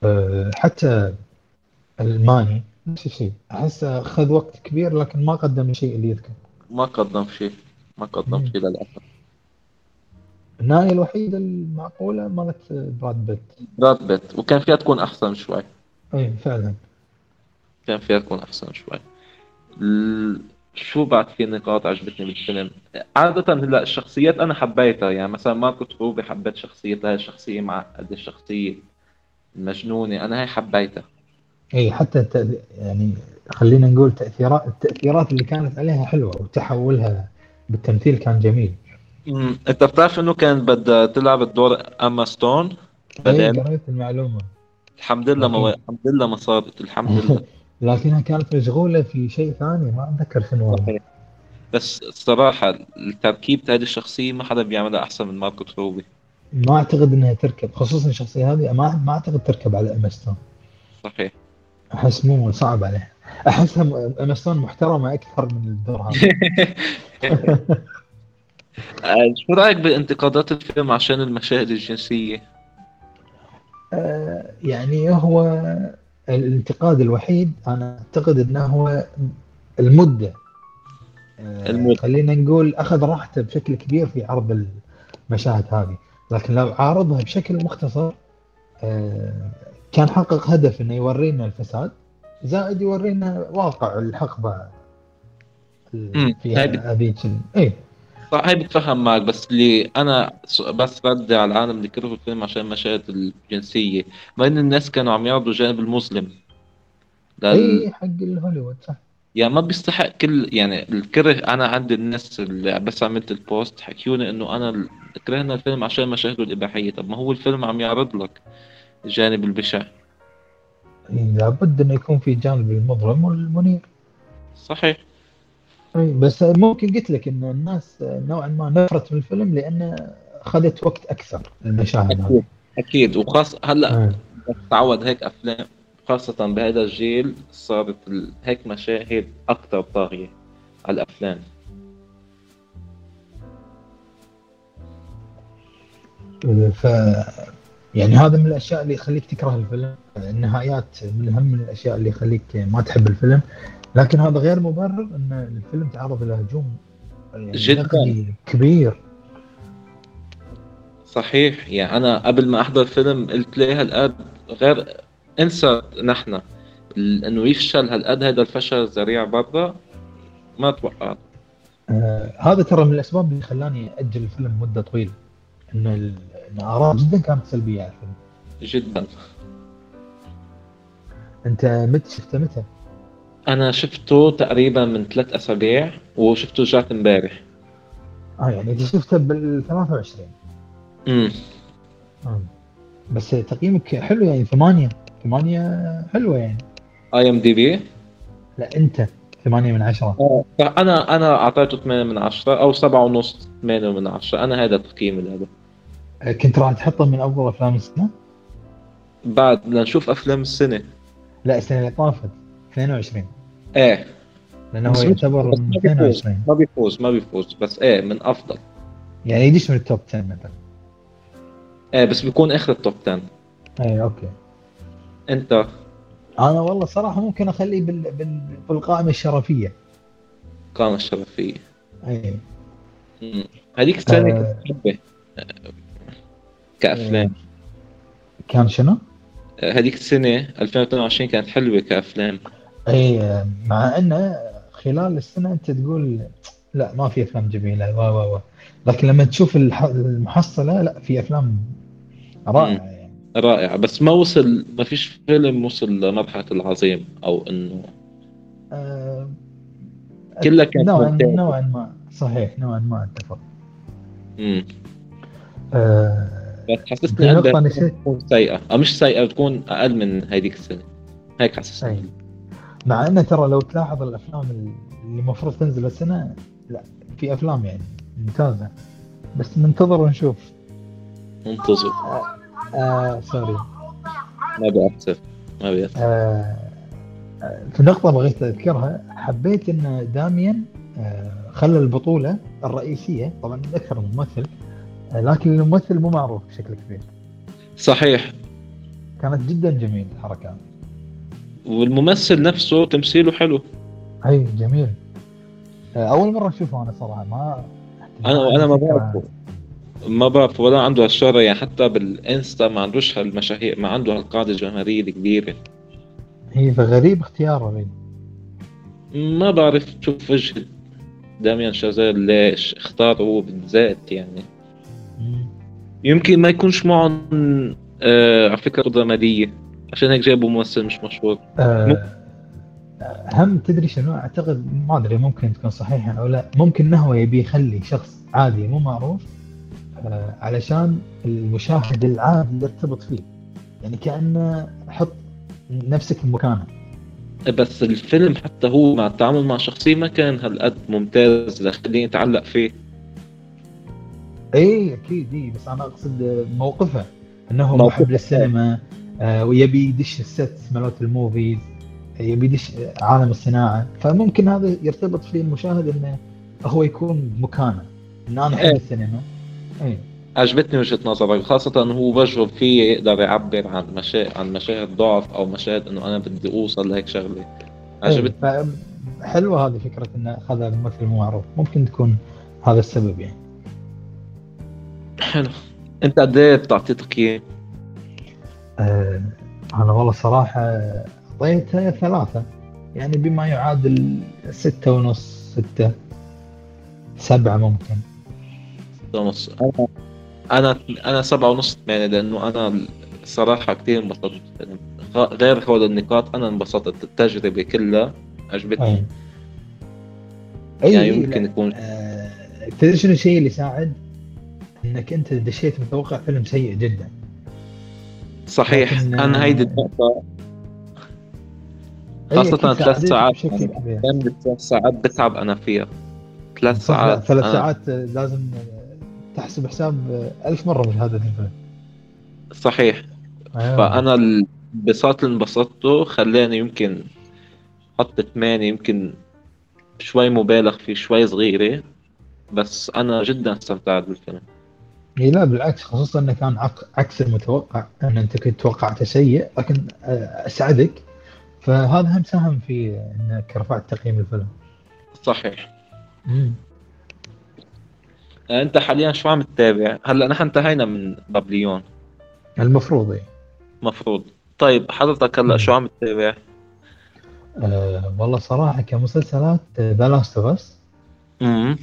أه، حتى الماني نفس الشيء. احسه أخذ وقت كبير لكن ما قدم الشيء اللي يذكر. ما قدم شيء. ما قدم. شيء النهاية الوحيدة المعقولة مالت براد بيت. براد بيت. وكان فيها تكون أحسن شوي. اي فعلا. كان فيها تكون أحسن شوي. ال... شو بعد في نقاط عجبتني بالفيلم؟ عادة هلأ الشخصيات أنا حبيتها. يعني مثلا ماركو روبي حبيت شخصيتها هاي الشخصية معقدة الشخصية المجنونة. أنا هاي حبيتها. اي حتى. يعني خلينا نقول تاثيرات التأثيرات اللي كانت عليها حلوة وتحولها بالتمثيل كان جميل. أمم، أنت بتعرف إنه كان بدها تلعب الدور إيما ستون؟ اي بدل قريت المعلومة. الحمد لله ما لكن- الحمد لله ما صارت الحمد لله. لكنها كانت مشغولة في شيء ثاني ما أتذكر شنو. والله صحيح. بس الصراحة التركيب هذه الشخصية ما حدا بيعملها أحسن من مارغو روبي ما أعتقد إنها تركب خصوصا الشخصية هذه ما ما أعتقد تركب على ايما ستون. صحيح. أحس مو صعب عليها أحسها م- ايما ستون محترمة أكثر من الدور هذا. شو رأيك بانتقادات الفيلم عشان المشاهد الجنسية؟ آه، يعني هو الانتقاد الوحيد أنا أعتقد إنه هو المدة آه، المدة. خلينا نقول أخذ راحته بشكل كبير في عرض المشاهد هذه لكن لو عارضها بشكل مختصر آه، كان حقق هدف إنه يورينا الفساد زائد يورينا واقع الحقبة. في هذيك اي صح هاي بتفهم معك بس اللي أنا س- بس ردي على العالم اللي كرهوا الفيلم عشان المشاهد الجنسية ما إن الناس كانوا عم يعرضوا الجانب المظلم لل... اي حق الهوليوود صح. يعني ما بيستحق كل يعني الكره أنا عند الناس اللي بس عملت ال post حكيوني إنه أنا ال- كرهنا الفيلم عشان مشاهده الإباحية. طب ما هو الفيلم عم يعرض لك الجانب البشع. إي، لابد إنه يكون في جانب المظلم والمنير. صحيح. بس ممكن قلت لك ان الناس نوعا ما نفرت من الفيلم لأنه اخذت وقت أكثر المشاهد. هذه أكيد أكيد. وخاص هلأ. تعود هيك أفلام خاصة بهذا الجيل صارت هيك مشاهد أكثر طاغية على الأفلام. ف يعني هذا من الأشياء اللي يخليك تكره الفيلم. النهايات من أهم الأشياء اللي يخليك ما تحب الفيلم. لكن هذا غير مبرر إن الفيلم تعرض إلى هجوم يعني جداً. كبير. صحيح. يعني أنا قبل ما أحضر فيلم قلت ليه هالقد غير انسى نحن. إنه يفشل هالقد هذا الفشل الذريع برا ما توقعت. آه هذا ترى من الأسباب اللي خلاني أجل الفيلم مدة طويلة. إن ال- إن اراء جدا كانت سلبية على الفيلم. جدا. أنت متى شفته متى؟ أنا شفته تقريبا من ثلاث أسابيع وشفته رجعت امبارح. آه يعني انت شفته بال 23 امم آه. بس تقييمك حلو يعني ثمانية. ثمانية حلوة يعني. اي ام دي بي لا أنت ثمانية من عشرة. أنا أنا أعطيته 8 من 10 أو 7 ونص 8 من 10 أنا هذا تقييمي له آه، كنت راح تحطه من افضل أفلام السنة؟ بعد بدنا نشوف أفلام السنة. لا السنة اللي طافت. 22 إيه. لأنه هو يعتبر من ما بيفوز 22 ما بيفوز ما بيفوز. بس إيه من أفضل. يعني يدش من ال top 10 مثلا. إيه بس بيكون آخر ال top 10 اي أوكي. أنت؟ أنا والله صراحة ممكن أخليه بال... بال... بالقائمة الشرفية. قائمة الشرفية. اي مم. هذيك السنة آه. كنت كأفلام. كان شنو؟ هذيك السنة 2022 كانت حلوة كأفلام. إي مع انه خلال السنة أنت تقول لا ما في أفلام جميلة و و و لكن لما تشوف الح... المحصلة لا في أفلام رائعة يعني. رائعة. بس ما وصل ما فيش فيلم وصل لمرحلة العظيم أو إنه آه، كلها كانت نوعا. نوعا ما. صحيح نوعا ما أتفق. مم. آه، بس نسيت. تكون سيئة. أو مش سيئة بتكون أقل من هذيك السنة. هيك أي. مع إنه ترى لو تلاحظ الأفلام اللي المفروض تنزل السنة لا في أفلام يعني ممتازة. بس ننتظر ونشوف. منتظر آه سوري. ما بأثر ما بأثر آه آه، في نقطة بغيت أذكرها. حبيت أن داميان آه خلى البطولة الرئيسية طبعا ذكر الممثل آه لكن الممثل مو معروف بشكل كبير. صحيح. كانت جدا جميل الحركة. والممثل نفسه تمثيله حلو. أي جميل. أول مرة أشوفه أنا صراحة ما أنا أنا ما. بعرفه. ما بعرف ولا عنده هالشهرة يعني حتى بالإنستا ما عندوش هالمشاهير ما عنده هالقاعدة الجماهيرية الكبيرة. هي فغريب اختياره غريب ما بعرف شوف وجه داميان شازيل ليش اختاره هو بالذات يعني. يمكن ما يكونش معهم آه على فكرة قدرة مالية عشان هيك جابوا ممثل مش مشهور. آه هم تدري شنو؟ أعتقد ما أدري ممكن تكون صحيحة أو لا. ممكن انه هو يبي يخلي شخص عادي مو معروف آه علشان المشاهد العادي يرتبط فيه. يعني كأنه حط نفسك بمكانه بس الفيلم حتى هو مع التعامل مع شخصية ما كان هالقد ممتاز لخليني أتعلق فيه. اي أكيد اي بس أنا أقصد موقفه. إنه هو موقفه. محب للسينما ويبي يدش ال set مالت ال movies يبي يدش عالم الصناعة. فممكن هذا يرتبط فيه المشاهد إنه هو يكون بمكانه ان أنا أحب إيه. السينما. اي عجبتني وجهة نظرك خاصة هو وجهه فيه يقدر يعبر عن مشا... عن مشاهد ضعف أو مشاهد إنه أنا بدي أوصل لهيك شغلة. عجبتني إيه، حلوة هذه فكرة إنه أخذها ممثل معروف. ممكن تكون هذا السبب يعني. حلو. أنت قد إيه بتعطيه تقييم؟ آه أنا والله صراحة أعطيته ثلاثة. يعني بما يعادل ستة ونص ستة سبعة ممكن. ستة ونص. أنا أنا سبعة ونص ثمانية لأنه أنا الصراحة كثير انبسطت. غير هول النقاط أنا انبسطت التجربة كلها عجبتني. أي. يعني. يمكن يكون آه، تدري شنو الشيء اللي يساعد؟ إنك أنت دشيت متوقع فيلم سيء جدا. صحيح. لكن- أنا هيدي النقطة. هي خاصة ثلاث ساعات. يعني ثلاث ساعات بتعب أنا فيها. ثلاث ساعات ثلاث أنا ساعات آه، لازم آه، تحسب حساب آه، ألف مرة مشاهدة الفيلم صحيح. أيوة. فأنا الانبساط اللي انبسطته خلاني يمكن حط ثمانية يمكن شوي مبالغ فيه شوي صغيرة. بس أنا جدا استمتعت بالفيلم. إيه لا بالعكس خصوصا إنه كان عك- عكس المتوقع ان أنت كنت توقعته سيء لكن آه، أسعدك. فهذا هم ساهم في إنك رفعت تقييم الفيلم. صحيح. مم. أنت حاليا شو عم تتابع؟ هلأ نحن انتهينا من بابليون. المفروض إيه. مفروض. طيب حضرتك هلأ. شو عم تتابع؟ آه والله صراحة كمسلسلات The Last of Us امم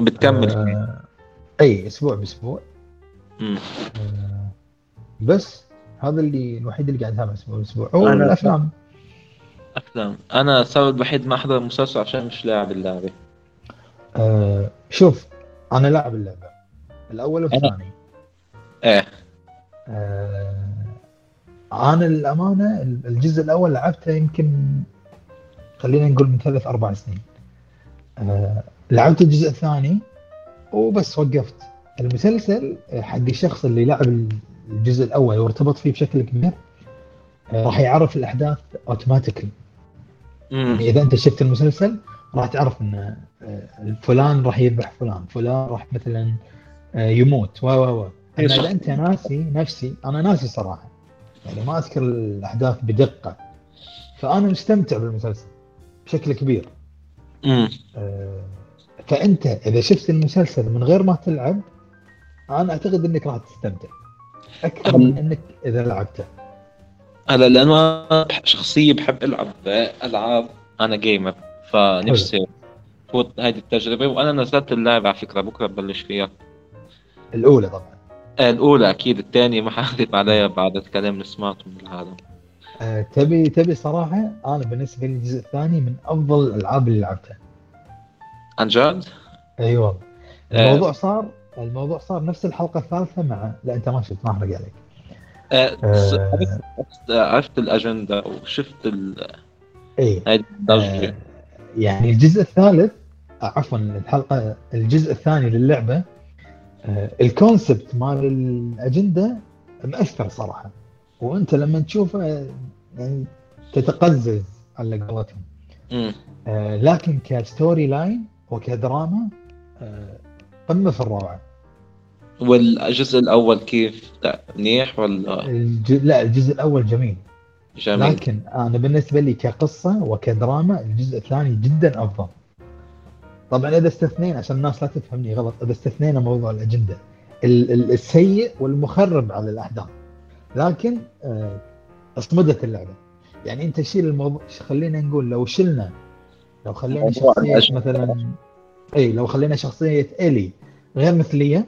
بتكمل. آه أي أسبوع بأسبوع. آه بس هذا اللي الوحيد اللي قاعد أتابعه أسبوع بأسبوع. أنا- والافلام أفلام. أنا السبب الوحيد ما أحضر مسلسل عشان مش لاعب اللعبة. آه شوف أنا لاعب اللعبة. الأول والثاني. إيه. آه أنا للأمانة الجزء الأول لعبته يمكن خلينا نقول من ثلاث أربع سنين. آه لعبت الجزء الثاني. وبس وقفت. المسلسل حق الشخص اللي لعب الجزء الأول وارتبط فيه بشكل كبير آه راح يعرف الأحداث اوتوماتيكلي يعني إذا أنت شفت المسلسل راح تعرف إن آه، فلان راح يذبح فلان فلان راح مثلا آه، يموت و و و. إذا أنت ناسي نفسي أنا ناسي صراحة. يعني ما أذكر الأحداث بدقة. فأنا مستمتع بالمسلسل بشكل كبير. امم آه، فأنت إذا شفت المسلسل من غير ما تلعب أنا أعتقد إنك راح تستمتع. أكثر من إنك إذا لعبته. لأنه أنا بح- شخصية بحب ألعب ألعاب أنا gamer فنفسي فوت هذه التجربة وأنا نزلت اللعبة على فكرة بكرة ببلش فيها. الأولى طبعا. الأولى أكيد الثانية ما حكذب عليها بعد الكلام اللي سمعته من العالم آه، تبي تبي صراحة أنا بالنسبة لي الجزء الثاني من أفضل الألعاب اللي لعبتها. عن جد؟ أي والله آه. الموضوع صار الموضوع صار نفس الحلقة الثالثة مع لا أنت ما شفت ما أحرق عليك س- آه. عرفت الأجندة وشفت ال- اي هاي الضجة آه، يعني الجزء الثالث عفوا الحلقة الجزء الثاني للعبة آه، ال concept مال الأجندة مأثر صراحة وأنت لما تشوفه يعني تتقزز على قولتهم. آه، لكن ك story line وكدراما آه، قمة في الروعة. والجزء الأول كيف؟ لا، منيح ولا؟ الج... لا الجزء الأول جميل. جميل؟ لكن أنا بالنسبة لي كقصة وكدراما الجزء الثاني جدا أفضل. طبعا إذا استثنينا عشان الناس لا تفهمني غلط إذا استثنينا موضوع الأجندة ال- ال- السيء والمخرب على الأحداث. لكن آه، اصمدت اللعبة. يعني أنت شيل الموضوع خلينا نقول لو شلنا لو خلينا الأجندة. مثلا إي لو خلينا شخصية إلي غير مثلية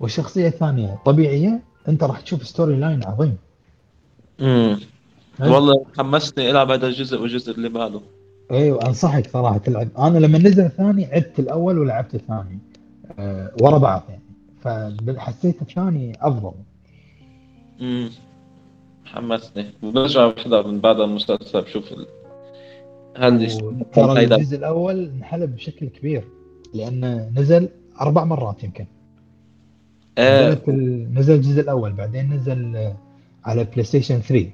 والشخصية الثانية طبيعية أنت راح تشوف story line عظيم مم. أي. والله حمسني ألعب هذا الجزء والجزء اللي بعده إيوه أنصحك صراحة تلعب أنا لما نزل الثاني عدت الأول ولعبت الثاني أه ورا بعض يعني فحسيت الثاني أفضل مم. حمسني وبرجع بحضر من بعد المسلسل بشوف ترى الجزء الأول انحلب بشكل كبير لأنه نزل أربع مرات يمكن. آه. نزل الجزء الأول بعدين نزل على PlayStation 3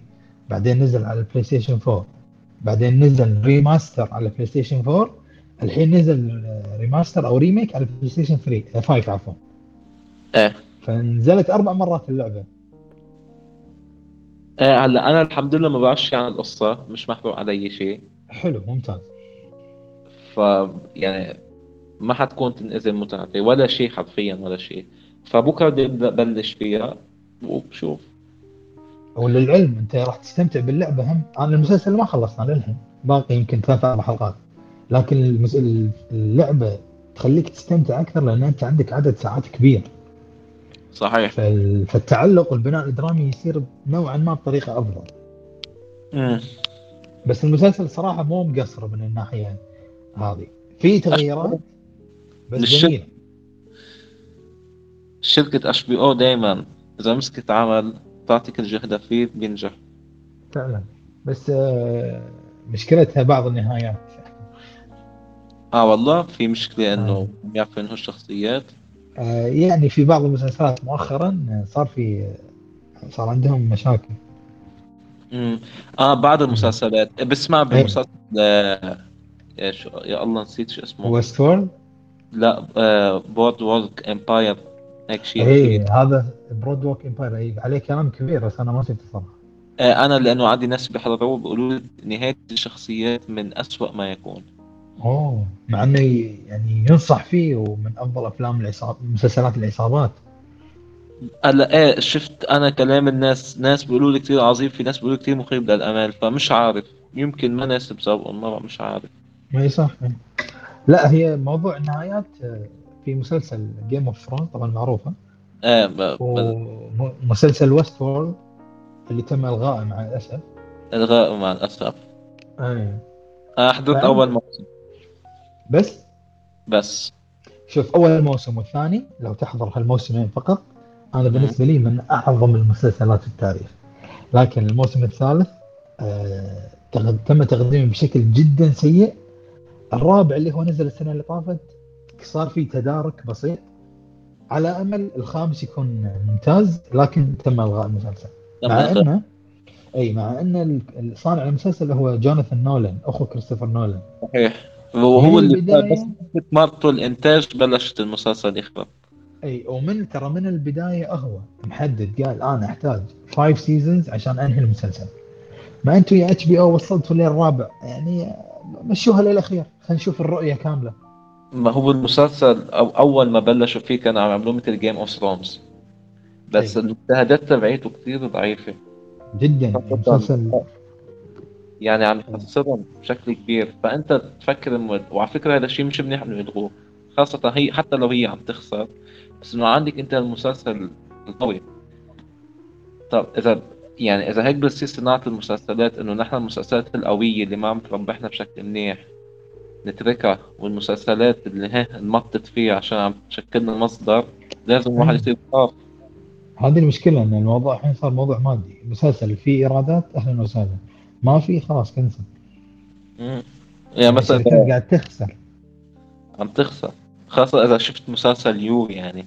بعدين نزل على ال PlayStation 4 بعدين نزل remaster على PlayStation 4 الحين نزل remaster أو remake على PlayStation 3 آه، 5 عفوا. آه. فنزلت أربع مرات اللعبة. آه هلا أنا الحمد لله ما بعرفش عن القصة مش محروق علي شيء. حلو ممتاز. ف يعني ما حتكون تنأذي متعتي ولا شيء حرفيا ولا شيء. فبكرة بدي أبدأ بلش فيها وبشوف. وللعلم أنت راح تستمتع باللعبة هم؟ أنا المسلسل ما خلصنا للحين باقي يمكن ثلاث أربع حلقات. لكن المس... اللعبة تخليك تستمتع أكثر لأن أنت عندك عدد ساعات كبير. صحيح. فال... فالتعلق والبناء الدرامي يصير نوعا ما بطريقة أفضل. امم بس المسلسل صراحة مو مقصر من الناحية هذه. في تغييرات؟ بس للشك- جميلة. شركة اتش بي أو دائما إذا مسكت عمل تعطي كل جهدها فيه بينجح. فعلا. بس آه، مشكلتها بعض النهايات. آه والله في مشكلة إنه آه. يعرفوا الشخصيات. آه، يعني في بعض المسلسلات مؤخرا آه، صار في صار عندهم مشاكل. امم آه بعض المسلسلات. بسمع بمسلسل آه يا, شو... يا الله نسيت شو اسمه. West لا آه Boardwalk Empire هيك شيء اي هذا Boardwalk Empire اي عليه كلام كبير بس أنا ما شفته صراحة آه أنا لأنه عندي ناس بيحضروه بيقولوا لي نهاية الشخصيات من أسوأ ما يكون. أوه مع إنه يعني ينصح فيه ومن أفضل أفلام العصابات مسلسلات العصابات. هلا إيه شفت أنا كلام الناس ناس بيقولوا لي كثير عظيم في ناس بيقولوا كثير مخيب للأمال فمش عارف يمكن ما ناسب ذوق المرة مش عارف. ما صح. لا هي موضوع النهايات آه، في مسلسل Game of Thrones طبعا معروفه إيه ب... ومسلسل Westworld اللي تم الغائه مع الأسف. الغاء مع الأسف. إيه أنا حضرت فعلا؟ أول موسم. بس؟ بس. شوف أول موسم والثاني لو تحضر هالموسمين فقط أنا بالنسبة لي من أعظم المسلسلات في التاريخ. لكن الموسم الثالث آه تم تقديمه بشكل جدا سيء. الرابع اللي هو نزل السنة اللي طافت صار فيه تدارك بسيط. على أمل الخامس يكون ممتاز لكن تم إلغاء المسلسل. مع انه إي مع ان صانع المسلسل هو جوناثان نولان أخو كريستوفر نولان. صحيح. وهو اللي بس مرته الإنتاج بلشت المسلسل يخرب اي ومن ترى من البداية هو محدد قال أنا احتاج 5 seasons عشان انهي المسلسل. ما أنتم يا HBO وصلتوا للرابع يعني مشوها للأخير. خلينا نشوف الرؤية كاملة. ما هو المسلسل أو أول ما بلشوا فيه كانوا عم يعملوه مثل Game of Thrones بس أي. المشاهدات تبعيته كثير ضعيفة. جدا. المسلسل يعني عم يخسرهم بشكل كبير. فأنت تفكر وعلى فكرة هذا الشيء مش منيح إنه يلغوه. خاصة هي حتى لو هي عم تخسر بس انه عندك انت المسلسل القوي طب إذا يعني إذا هيك بتصير صناعة المسلسلات إنه نحن المسلسلات القوية اللي ما عم تربحنا بشكل منيح نتركها والمسلسلات اللي ها نمطت فيها عشان عم تشكل لنا مصدر لازم الواحد يصير خاف هذه المشكلة إن الموضوع الحين صار موضوع مادي. مسلسل فيه إيرادات أهلا وسهلا. ما في خلاص cancel. مم. يعني مثلا قاعد تخسر. عم تخسر. خاصة إذا شفت مسلسل You يعني.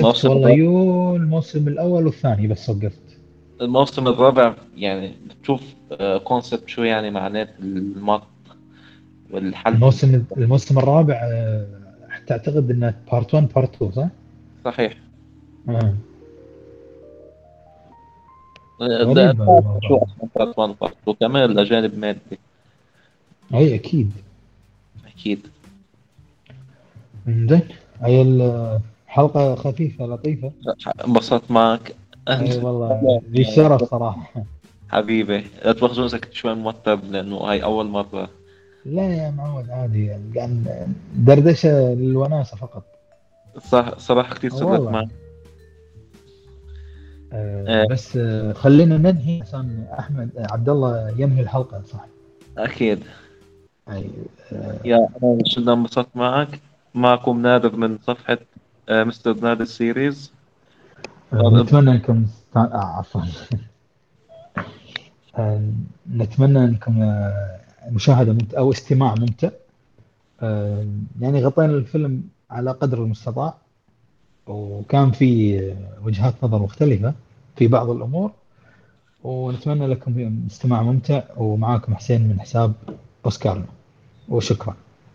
موسم والله You الموسم الأول والثاني بس وقفت. الموسم الرابع يعني بتشوف concept شو يعني معنات المط والحل. الموسم الموسم الرابع آه، تعتقد إنه part 1 part 2 صح؟ صحيح. آه. الموضوع. شو أصلا part 1 part 2 كمان الأجانب مادي أي أكيد. أكيد. زين. هي الحلقة خفيفة لطيفة. انبسطت معك. إي أنت والله ذي شرف صراحة. حبيبي لا اذا كنت شوي متوتر لأنه هاي أول مرة. لا يا معود عادي. قاعد دردشة للوناسة فقط. صح صراحة كثير سرت والله. معك. آه آه. بس آه خلينا ننهي عشان أحمد آه عبد الله ينهي الحلقة صح؟ أكيد. اي آه. يا أنا انبسطت معك. معكم نادر من صفحة آه، Mr. Nader Series. نتمنى انكم آه عفوا. آه، نتمنى انكم آه، مشاهدة ممت... أو استماع ممتع. آه، يعني غطينا الفيلم على قدر المستطاع وكان في آه، وجهات نظر مختلفة في بعض الأمور. ونتمنى لكم استماع ممتع ومعاكم حسين من حساب أوسكارنا. وشكرا.